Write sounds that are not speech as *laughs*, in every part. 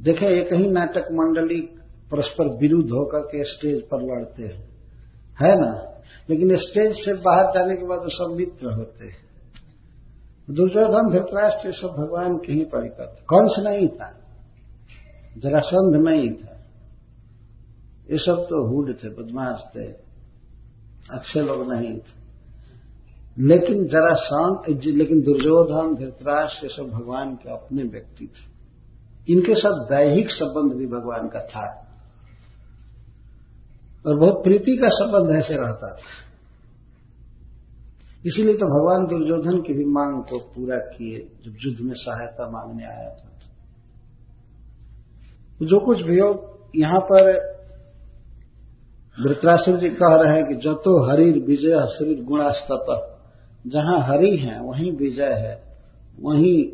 देखें एक ही नाटक मंडली परस्पर विरुद्ध होकर के स्टेज पर लड़ते हैं। है ना? लेकिन स्टेज से बाहर जाने के बाद वो सब मित्र होते हैं। दुर्योधन, धृतराष्ट्र, ये सब भगवान के ही परिकर कंस नहीं था? जरासंध नहीं था। ये सब तो हुड थे, बदमाश थे। अच्छे लोग नहीं थे। लेकिन जरा शांत, लेकिन दुर्योधन, धृतराष्ट्र, ये सब भगवान के अपने व्यक्ति थे। इनके साथ दैहिक संबंध भी भगवान का था। और बहुत प्रीति का संबंध ऐसे रहता था। इसीलिए तो भगवान दुर्योधन की भी मांग को पूरा किए, जब युद्ध में सहायता मांगने आया था। जो कुछ भी हो, यहाँ पर वृत्रासुर जी कह रहे हैं कि जो तो हरिर विजय शरीर गुणास्तत जहाँ हरि है, वहीं विजय है, वहीं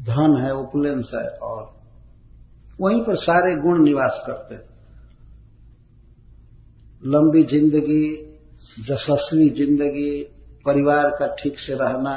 धन है उपलेंस है और वहीं पर सारे गुण निवास करते हैं। लंबी ज़िंदगी यशस्वी ज़िंदगी, परिवार का ठीक से रहना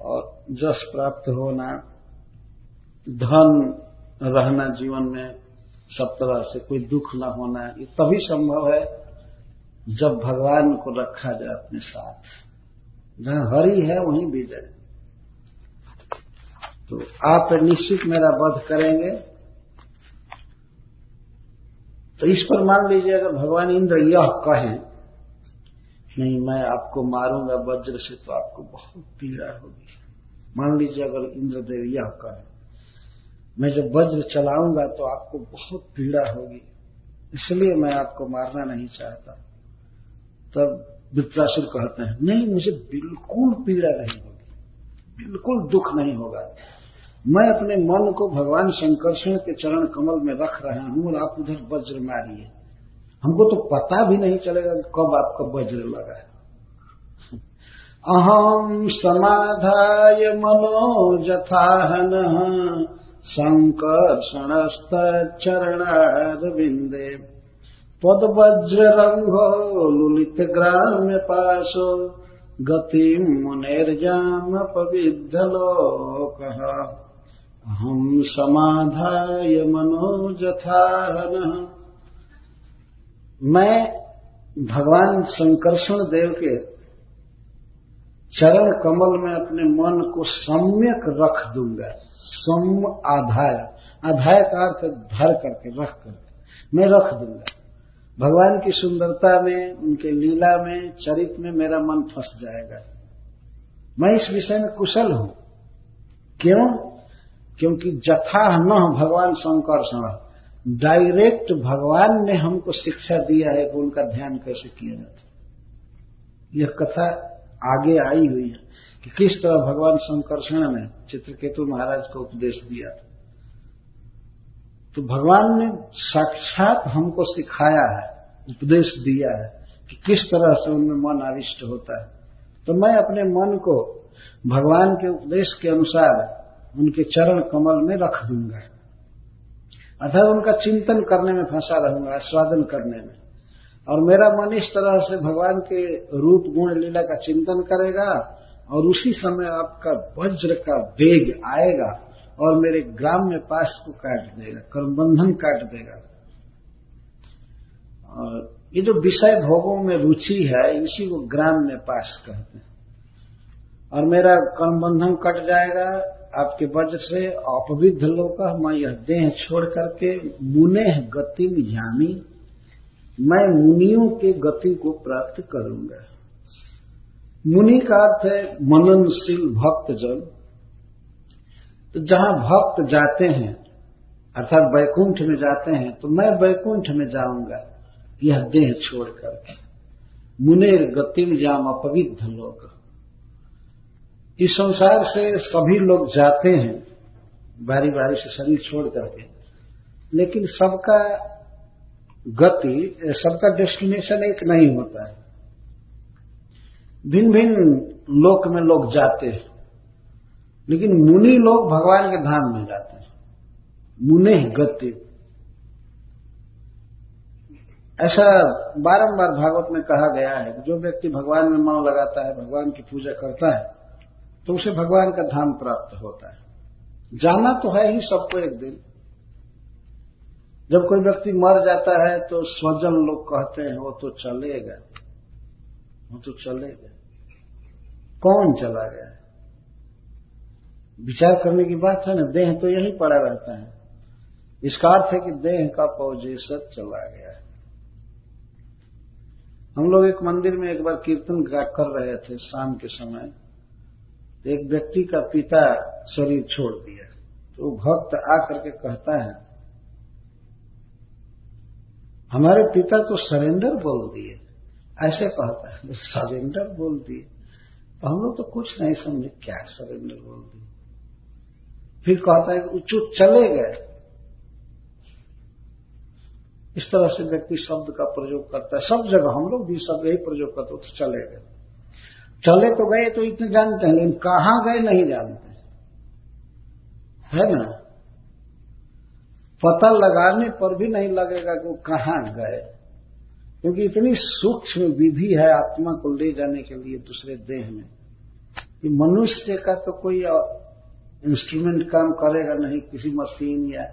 और जस प्राप्त होना, धन रहना जीवन में सब तरह से कोई दुख न होना, ये तभी संभव है जब भगवान को रखा जाए अपने साथ। जहाँ हरि है, वहीं विजय। तो आप निश्चित मेरा वध करेंगे। तो इस पर मान लीजिए, अगर भगवान इंद्र यह कहें, नहीं, मैं आपको मारूँगा वज्र से तो आपको बहुत पीड़ा होगी। मान लीजिए, अगर इंद्रदेव यह कहे, मैं जब वज्र चलाऊँगा तो आपको बहुत पीड़ा होगी, इसलिए मैं आपको मारना नहीं चाहता। तब विप्रासुर कहते हैं, नहीं, मुझे बिल्कुल पीड़ा नहीं होगी, बिल्कुल दुख नहीं होगा। मैं अपने मन को भगवान शंकरषण के चरण कमल में रख रहा हूँ और आप उधर वज्र मारिए। हमको तो पता भी नहीं चलेगा कि कब आपका वज्र लगा अहम समाधाय मनो जथाहन शङ्कर्षणस्तच्चरणारविन्दे। पदवज्ररङ्घो लुलितग्राम्यपाशो गतिम् मुनेर्जामपविद्धलोकः। अहम् समाधाय मनोजथाहनः मैं भगवान संकर्षण देव के चरण कमल में अपने मन को सम्यक रख दूँगा। सम आधाय। आधाय का अर्थ धर करके, रख करके। मैं रख दूँगा। भगवान की सुंदरता में, उनके लीला में चरित्र में मेरा मन फंस जाएगा। मैं इस विषय में कुशल हूँ। क्यों? क्योंकि जथा न भगवान शंकर शंकर्षण डायरेक्ट भगवान ने हमको शिक्षा दिया है कि उनका ध्यान कैसे किया जाता यह कथा आगे आई हुई है कि किस तरह भगवान शंकरषण ने चित्रकेतु महाराज को उपदेश दिया था। तो भगवान ने साक्षात हमको सिखाया है, उपदेश दिया है कि किस तरह से उनमें मन आविष्ट होता है। तो मैं अपने मन को भगवान के उपदेश के अनुसार उनके चरण कमल में रख दूँगा। अर्थात उनका चिंतन करने में फंसा रहूँगा, आस्वादन करने में। और मेरा मन इस तरह से भगवान के रूप गुण लीला का चिंतन करेगा और उसी समय आपका वज्र का वेग आएगा और मेरे ग्राम में पास को काट देगा कर्मबंधन काट देगा। और ये जो विषय भोगों में रुचि है, इसी को ग्राम में पास कहते हैं। और मेरा कर्मबंधन कट जाएगा आपके वज्र से अपविध लोग मैं यह देह छोड़ करके मुने गति यामी मैं मुनियों के गति को प्राप्त करूँगा। मुनि का अर्थ है मननशील भक्त जन तो जहाँ भक्त जाते हैं, अर्थात वैकुंठ में जाते हैं तो मैं वैकुंठ में जाऊँगा यह देह छोड़ करके। मुनेर गतिम जाम अपविध लोग। इस संसार से सभी लोग जाते हैं बारी बारी से शरीर छोड़ करके। लेकिन सबका गति, सबका डेस्टिनेशन एक नहीं होता है। भिन्न भिन्न लोक में लोग जाते हैं, लेकिन मुनि लोग भगवान के धाम में जाते हैं। मुने गति। ऐसा बारंबार भागवत में कहा गया है कि जो व्यक्ति भगवान में मन लगाता है, भगवान की पूजा करता है तो उसे भगवान का धाम प्राप्त होता है। जाना तो है ही सबको एक दिन। जब कोई व्यक्ति मर जाता है तो स्वजन लोग कहते हैं, वो तो चलेगा। वो तो चलेगा। कौन चला गया? विचार करने की बात है ना, देह तो यही पड़ा रहता है। इसका अर्थ है कि देह का पौजेसर चला गया। हम लोग एक मंदिर में एक बार कीर्तन कर रहे थे शाम के समय। तो एक व्यक्ति का पिता शरीर छोड़ दिया। तो भक्त आकर के कहता है, हमारे पिता तो सरेंडर बोल दिए। ऐसे कहता है सरेंडर बोल दिए। तो हम लोग तो कुछ नहीं समझे, क्या सरेंडर बोल दिए? फिर कहता है कि चुप चले गए। इस तरह से व्यक्ति शब्द का प्रयोग करता है। सब जगह हम लोग भी सब यही प्रयोग करते तो चले गए। चले तो गए तो इतने जानते हैं, लेकिन कहाँ गए नहीं जानते है। ना? पता लगाने पर भी नहीं लगेगा कि वो कहाँ गए। क्योंकि इतनी सूक्ष्म विधि है आत्मा को ले जाने के लिए दूसरे देह में। कि मनुष्य का तो कोई इंस्ट्रूमेंट काम करेगा नहीं, किसी मशीन या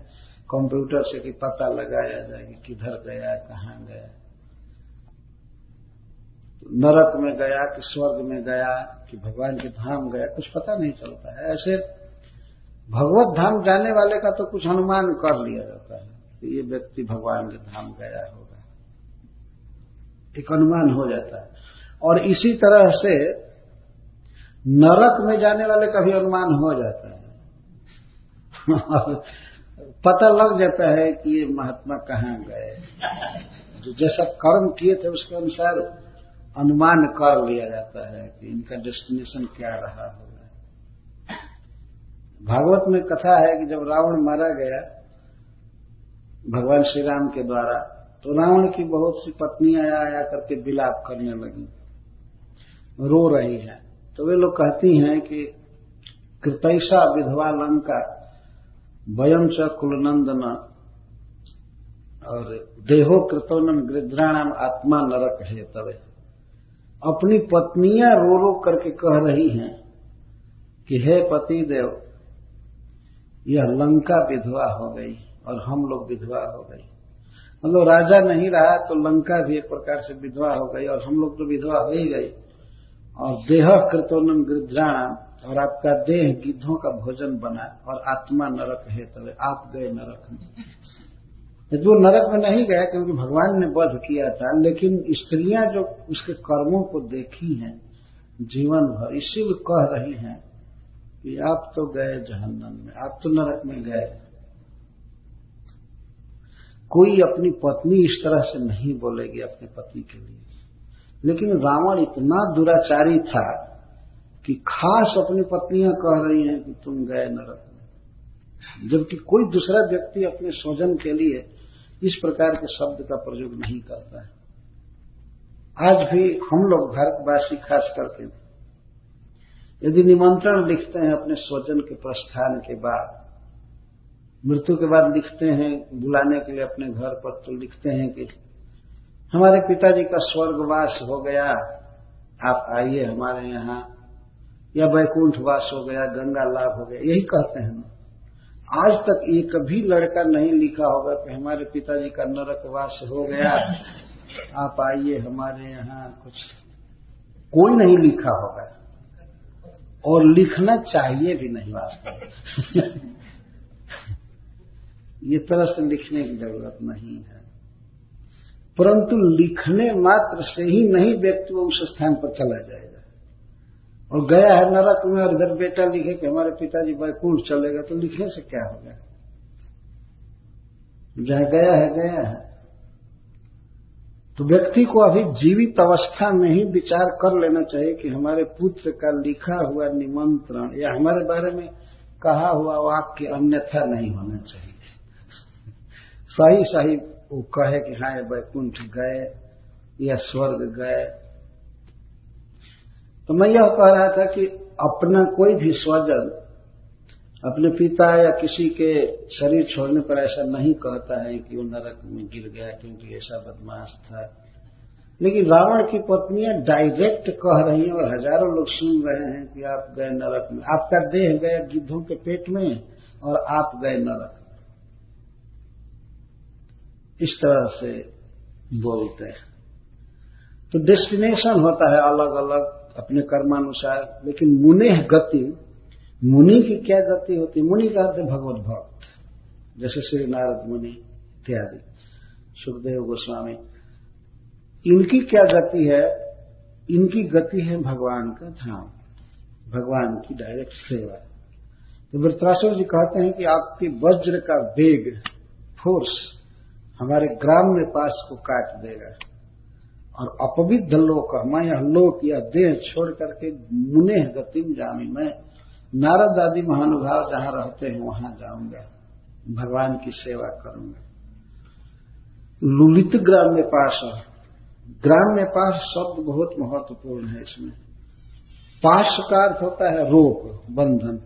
कंप्यूटर से कि पता लगाया जाए कि किधर गया, कहाँ गया। नरक में गया कि स्वर्ग में गया कि भगवान के धाम गया, कुछ पता नहीं चलता है। ऐसे भगवत धाम जाने वाले का तो कुछ अनुमान कर लिया जाता है कि ये व्यक्ति भगवान के धाम गया होगा। एक अनुमान हो जाता है। और इसी तरह से नरक में जाने वाले का भी अनुमान हो जाता है। पता लग जाता है कि ये महात्मा कहाँ गए। जो जैसा कर्म किए थे उसके अनुसार अनुमान कर लिया जाता है कि इनका डेस्टिनेशन क्या रहा होगा। भागवत में कथा है कि जब रावण मारा गया, भगवान श्री राम के द्वारा तो रावण की बहुत सी पत्नियाँ आया आया करके विलाप करने लगी। रो रही हैं। तो वे लोग कहती हैं कि कृतैसा विधवा लंका वयम च कुलनंदन, और देहो कृतोनम गृद्राणाम आत्मा नरक है तवे अपनी पत्नियाँ रो रो करके कह रही हैं कि हे पति देव यह लंका विधवा हो गई और हम लोग विधवा हो गई मतलब राजा नहीं रहा तो लंका भी एक प्रकार से विधवा हो गई और हम लोग तो विधवा हो ही गई और देह कृतोनम गृद्राण और आपका देह गिद्धों का भोजन बना और आत्मा नरक है, तब आप गए नरक में। वो नरक में नहीं गया क्योंकि भगवान ने वध किया था, लेकिन स्त्रियाँ जो उसके कर्मों को देखी हैं, जीवन भर इसीलिए कह रही हैं कि आप तो गए जहन्नम में, आप तो नरक में गए। कोई अपनी पत्नी इस तरह से नहीं बोलेगी अपने पति के लिए। लेकिन रावण इतना दुराचारी था कि खास अपनी पत्नियाँ कह रही हैं कि तुम गए नरक में। जबकि कोई दूसरा व्यक्ति अपने स्वजन के लिए इस प्रकार के शब्द का प्रयोग नहीं करता है। आज भी हम लोग भारतवासी खास करके यदि निमंत्रण लिखते हैं अपने स्वजन के प्रस्थान के बाद, मृत्यु के बाद लिखते हैं, बुलाने के लिए अपने घर पर तो लिखते हैं कि हमारे पिताजी का स्वर्गवास हो गया, आप आइए हमारे यहाँ, या वैकुंठ वास हो गया, गंगा लाभ हो गया, यही कहते हैं। आज तक ये कभी लड़का नहीं लिखा होगा कि हमारे पिताजी का नरकवास हो गया। *laughs* आप आइए हमारे यहाँ कुछ कोई नहीं लिखा होगा। और लिखना चाहिए भी नहीं वास्तव *laughs* ये तरह से लिखने की ज़रूरत नहीं है। परंतु लिखने मात्र से ही नहीं व्यक्ति उस स्थान पर चला जाएगा। और गया है नरक में और इधर बेटा लिखे कि हमारे पिताजी वैकुंठ चलेगा तो लिखने से क्या होगा जहाँ गया है गया है। तो व्यक्ति को अभी जीवित अवस्था में ही विचार कर लेना चाहिए कि हमारे पुत्र का लिखा हुआ निमंत्रण या हमारे बारे में कहा हुआ वाक्य अन्यथा नहीं होना चाहिए। *laughs* सही सही वो कहे कि हाँ वैकुंठ गए या स्वर्ग गए। तो मैं यह कह रहा था कि अपना कोई भी स्वजन, अपने पिता या किसी के शरीर छोड़ने पर ऐसा नहीं कहता है कि वो नरक में गिर गया क्योंकि ऐसा बदमाश था। लेकिन रावण की पत्नियाँ डायरेक्ट कह रही हैं और हज़ारों लोग सुन रहे हैं कि आप गए नरक में। आपका देह गया गिद्धों के पेट में और आप गए नरक इस तरह से बोलते हैं। तो डेस्टिनेशन होता है अलग अलग अपने कर्मानुसार, लेकिन मुने गति। मुनि की क्या गति होती? मुनि का भगवत भक्त, जैसे श्री नारद मुनि इत्यादि, सुखदेव गोस्वामी। इनकी क्या गति है? इनकी गति है भगवान का धाम, भगवान की डायरेक्ट सेवा। तो वृत्रासुर जी कहते हैं कि आपके वज्र का वेग फोर्स हमारे ग्राम में पास को काट देगा। और अपविध लोक, मैं यह लोक या देह छोड़ करके मुने गतिम जामी मैं नारद आदि महानुभाव जहाँ रहते हैं, वहाँ जाऊँगा, भगवान की सेवा करूँगा। लुलित ग्राम में पास ग्राम में पास शब्द बहुत महत्वपूर्ण है इसमें। पाश का अर्थ होता है रोक बंधन।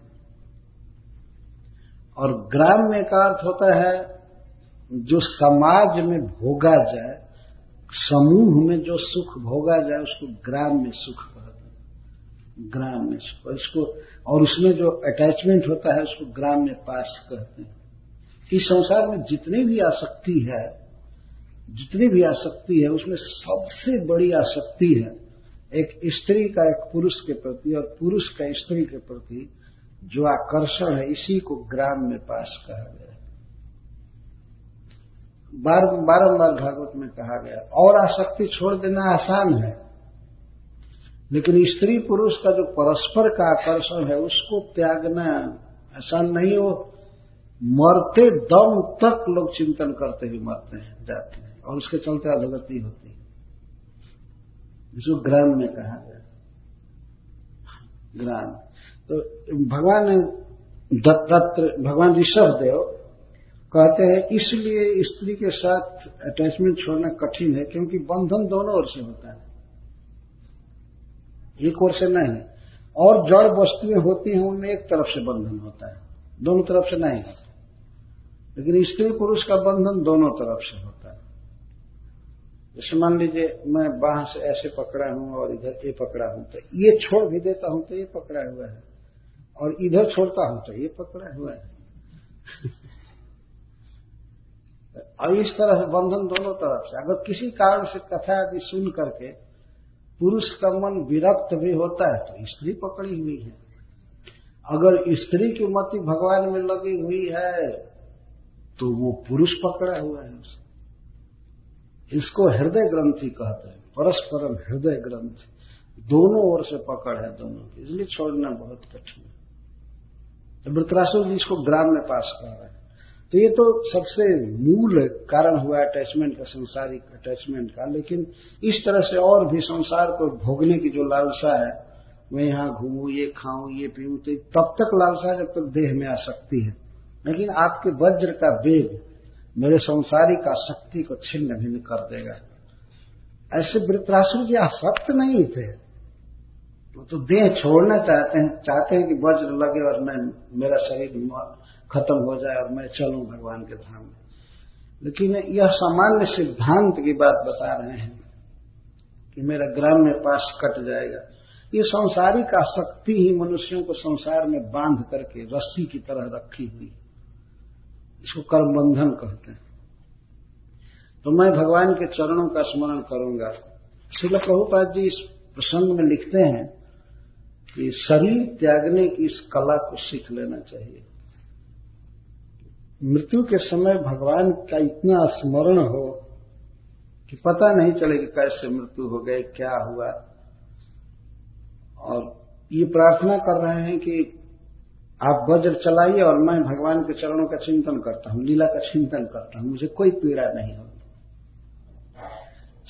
और ग्राम में का अर्थ होता है जो समाज में भोगा जाए समूह में जो सुख भोगा जाए, उसको ग्राम में सुख कहते हैं। ग्राम में सुख। इसको, और उसमें जो अटैचमेंट होता है, उसको ग्राम में पास कहते हैं। इस संसार में जितनी भी आसक्ति है, जितनी भी आसक्ति है, उसमें सबसे बड़ी आसक्ति है एक स्त्री का एक पुरुष के प्रति और पुरुष का स्त्री के प्रति जो आकर्षण है, इसी को ग्राम में पास कहा गया बार बारम्बार भागवत में कहा गया, और आसक्ति छोड़ देना आसान है। लेकिन स्त्री पुरुष का जो परस्पर का आकर्षण है, उसको त्यागना आसान नहीं हो। मरते दम तक लोग चिंतन करते हुए मरते हैं, जाते हैं, और उसके चलते अधोगति होती है। जिसको ग्राम में कहा गया। ग्राम। तो भगवान दत्तात्र भगवान ऋषभ देव कहते हैं, इसलिए स्त्री के साथ अटैचमेंट छोड़ना कठिन है, क्योंकि बंधन दोनों ओर से होता है। एक ओर से नहीं। और जड़ वस्तुएँ होती हैं, उनमें एक तरफ़ से बंधन होता है। दोनों तरफ़ से नहीं होता। लेकिन स्त्री पुरुष का बंधन दोनों तरफ़ से होता है। जैसे मान लीजिए, मैं बाह से ऐसे पकड़ा हूँ और इधर ये पकड़ा हूँ तो ये छोड़ भी देता हूँ तो ये पकड़ा हुआ है। और इधर छोड़ता हूँ तो ये पकड़ा हुआ है। और इस तरह से बंधन दोनों तरफ़ से, अगर किसी कारण से कथा आदि सुन करके पुरुष का मन विरक्त भी होता है तो स्त्री पकड़ी हुई है। अगर स्त्री की मति भगवान में लगी हुई है तो वो पुरुष पकड़ा हुआ है उसे इसको हृदय ग्रंथि कहते हैं, परस्परम हृदय ग्रंथ। दोनों ओर से पकड़ है दोनों की, इसलिए छोड़ना बहुत कठिन है। तो जी इसको ग्राम में पास कर रहे हैं। तो ये तो सबसे मूल कारण हुआ अटैचमेंट का, संसारिक अटैचमेंट का, लेकिन इस तरह से और भी संसार को भोगने की जो लालसा है, मैं यहाँ घूमू, ये खाऊं, ये पीऊं तो तब तक लालसा जब तक देह में आ सकती है। लेकिन आपके वज्र का वेग मेरे संसारिक आसक्ति को छिन्न भिन्न कर देगा। ऐसे वृत्रासुर जी आसक्त नहीं थे। वो तो देह छोड़ना चाहते हैं चाहते हैं कि वज्र लगे और मैं, मेरा शरीर खत्म हो जाए और मैं चलूँ भगवान के धाम में। लेकिन यह सामान्य सिद्धांत की बात बता रहे हैं कि मेरा ग्राम में पास कट जाएगा। ये संसारिक आसक्ति ही मनुष्यों को संसार में बाँध करके रस्सी की तरह रखी हुई इसको कर्म बंधन कहते हैं। तो मैं भगवान के चरणों का स्मरण करूँगा। शिल प्रभुपाद जी इस प्रसंग में लिखते हैं कि शरीर त्यागने की इस कला को सीख लेना चाहिए। मृत्यु के समय भगवान का इतना स्मरण हो कि पता नहीं चले कि कैसे मृत्यु हो गए, क्या हुआ। और ये प्रार्थना कर रहे हैं कि आप वज्र चलाइए और मैं भगवान के चरणों का चिंतन करता हूँ, लीला का चिंतन करता हूँ, मुझे कोई पीड़ा नहीं होगी।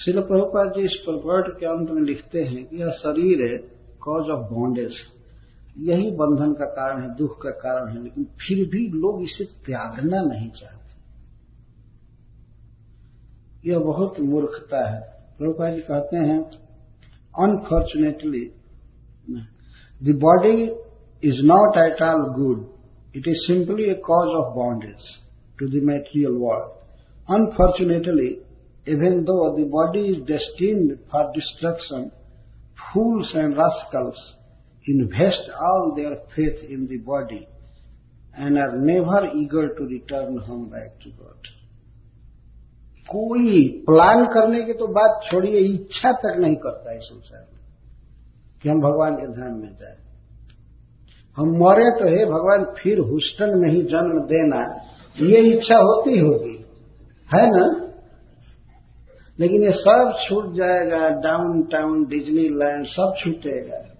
शिल प्रभुपाद जी इस प्रवर्ट के अंत में लिखते हैं कि यह शरीर है कॉज ऑफ़ बॉन्डेज यही बंधन का कारण है, दुख का कारण है, लेकिन फिर भी लोग इसे त्यागना नहीं चाहते। यह बहुत मूर्खता है। प्रभुपा जी कहते हैं unfortunately the body is not at all good it is simply a cause of bondage to the material world unfortunately even though body is destined for destruction fools and rascals invest all their faith in the body, and are never eager to return home back to God. कोई plan करने की तो बात छोड़िए, इच्छा तक नहीं करता है संसार में कि हम भगवान के धाम में जाए। हम मरे तो हे भगवान, फिर हुस्टन में ही जन्म देना, ये इच्छा होती होगी। है ना? लेकिन ये सब छूट जाएगा डाउन टाउन डिजनी लैंड सब छूटेगा।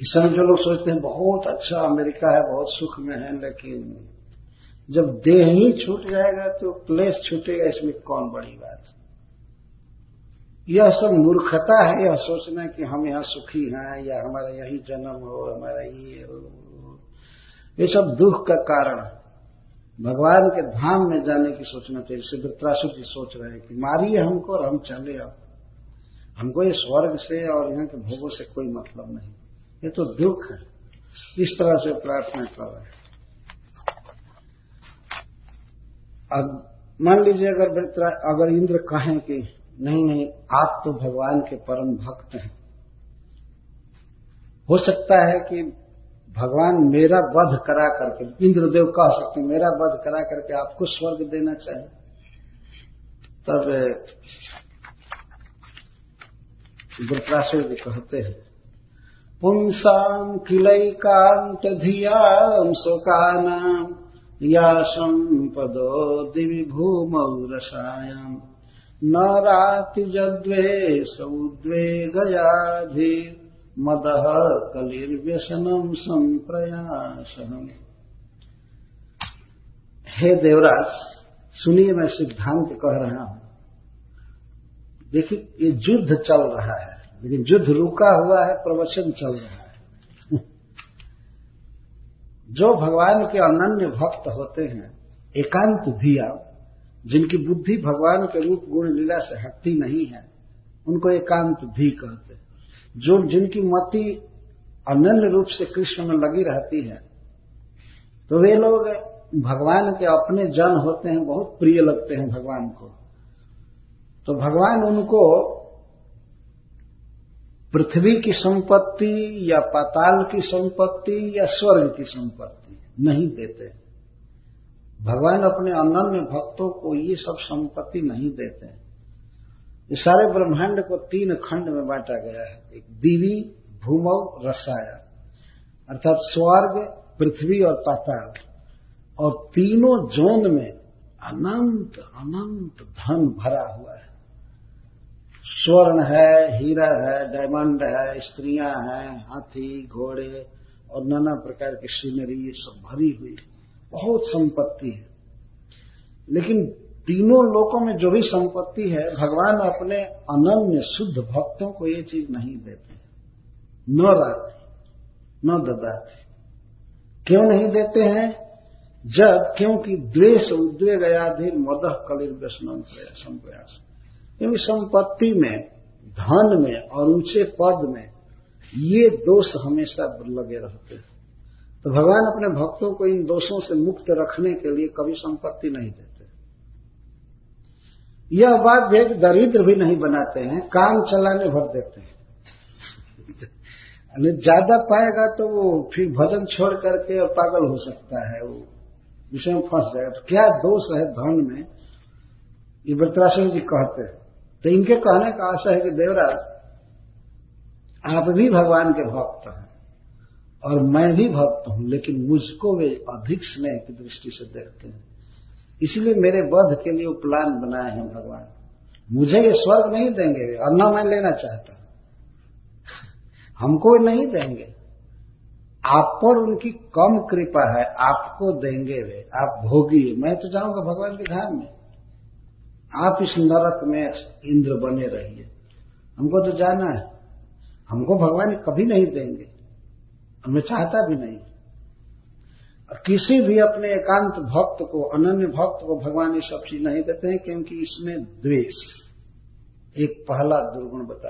इस समय जो लोग सोचते हैं, बहुत अच्छा अमेरिका है, बहुत सुख में है, लेकिन जब देह ही छूट जाएगा तो प्लेस छूटेगा, इसमें कौन बड़ी बात यह सब मूर्खता है, यह सोचना कि हम यहाँ सुखी हैं, या हमारा यही जन्म हो, हमारा ये हो। ये सब दुख का कारण भगवान के धाम में जाने की सोचना चाहिए जैसे वृत्रासुर जी सोच रहे हैं कि मारिए हमको और हम चले अब हमको ये स्वर्ग से और यहाँ के भोगों से कोई मतलब नहीं। ये तो दुख है। इस तरह से प्रार्थना कर। रहे हैं अब मान लीजिए अगर अगर इंद्र कहें कि नहीं नहीं, आप तो भगवान के परम भक्त हैं। हो सकता है कि भगवान मेरा वध करा करके, इंद्रदेव कह सकते मेरा वध करा करके आपको स्वर्ग देना चाहे तब वृत्रासुर कहते हैं पुंसाम किलैकांत धियाम शोकानाम या संपदो दिवि भूमौ रसायाम न सौद्वे गयाधीर मद कलिर्व्यसनम संप्रयासम हे देवराज, सुनिए मैं सिद्धांत कह रहा हूँ। देखिए, ये युद्ध चल रहा है। लेकिन युद्ध रुका हुआ है, प्रवचन चल रहा है। *laughs* जो भगवान के अनन्य भक्त होते हैं, एकांत धिया, जिनकी बुद्धि भगवान के रूप गुण लीला से हटती नहीं है, उनको एकांत धी कहते जो जिनकी मति अनन्य रूप से कृष्ण में लगी रहती है तो वे लोग भगवान के अपने जन होते हैं, बहुत प्रिय लगते हैं भगवान को। तो भगवान उनको पृथ्वी की संपत्ति या पाताल की संपत्ति या स्वर्ग की संपत्ति नहीं देते। भगवान अपने अनन्य भक्तों को ये सब संपत्ति नहीं देते। इस सारे ब्रह्मांड को तीन खंड में बांटा गया है। एक दीवी भूमव रसाया। अर्थात स्वर्ग, पृथ्वी और पाताल। और तीनों जोन में अनंत अनंत धन भरा हुआ है। स्वर्ण है, हीरा है डायमंड है, स्त्रियाँ हैं, हाथी, घोड़े और नाना प्रकार की सीनरी ये सब भरी हुई बहुत संपत्ति है। लेकिन तीनों लोकों में जो भी संपत्ति है, भगवान अपने अनन्य शुद्ध भक्तों को ये चीज़ नहीं देते। न राती, न ददाती। क्यों नहीं देते हैं? जब, क्योंकि द्वेष उद्वेग मदह कलिर व्यसनम प्रयास क्योंकि संपत्ति में, धन में और ऊँचे पद में, ये दोष हमेशा लगे रहते हैं। तो भगवान अपने भक्तों को इन दोषों से मुक्त रखने के लिए कभी संपत्ति नहीं देते। यह बात भी दरिद्र भी नहीं बनाते हैं, काम चलाने भर देते हैं। ज़्यादा पाएगा तो वो फिर भजन छोड़ करके और पागल हो सकता है, वो विषय में फंस जाएगा। तो क्या दोष है धन में? ये वृत्रासन जी कहते हैं। तो इनके कहने का आशा है कि देवराज, आप भी भगवान के भक्त हैं और मैं भी भक्त हूँ, लेकिन मुझको वे अधिक स्नेह की दृष्टि से देखते हैं। इसलिए मेरे वध के लिए प्लान बनाए हैं भगवान। मुझे ये स्वर्ग नहीं देंगे, और न मैं लेना चाहता। हमको नहीं देंगे। आप पर उनकी कम कृपा है, आपको देंगे वे, आप भोगी मैं तो जाऊँगा भगवान के धाम में। आप इस नरक में इंद्र बने रहिए। हमको तो जाना है। हमको भगवान कभी नहीं देंगे। हमें चाहता भी नहीं। किसी भी अपने एकांत भक्त को, अनन्य भक्त को भगवान ये सब चीज़ नहीं देते हैं, क्योंकि इसमें द्वेष। एक पहला दुर्गुण बता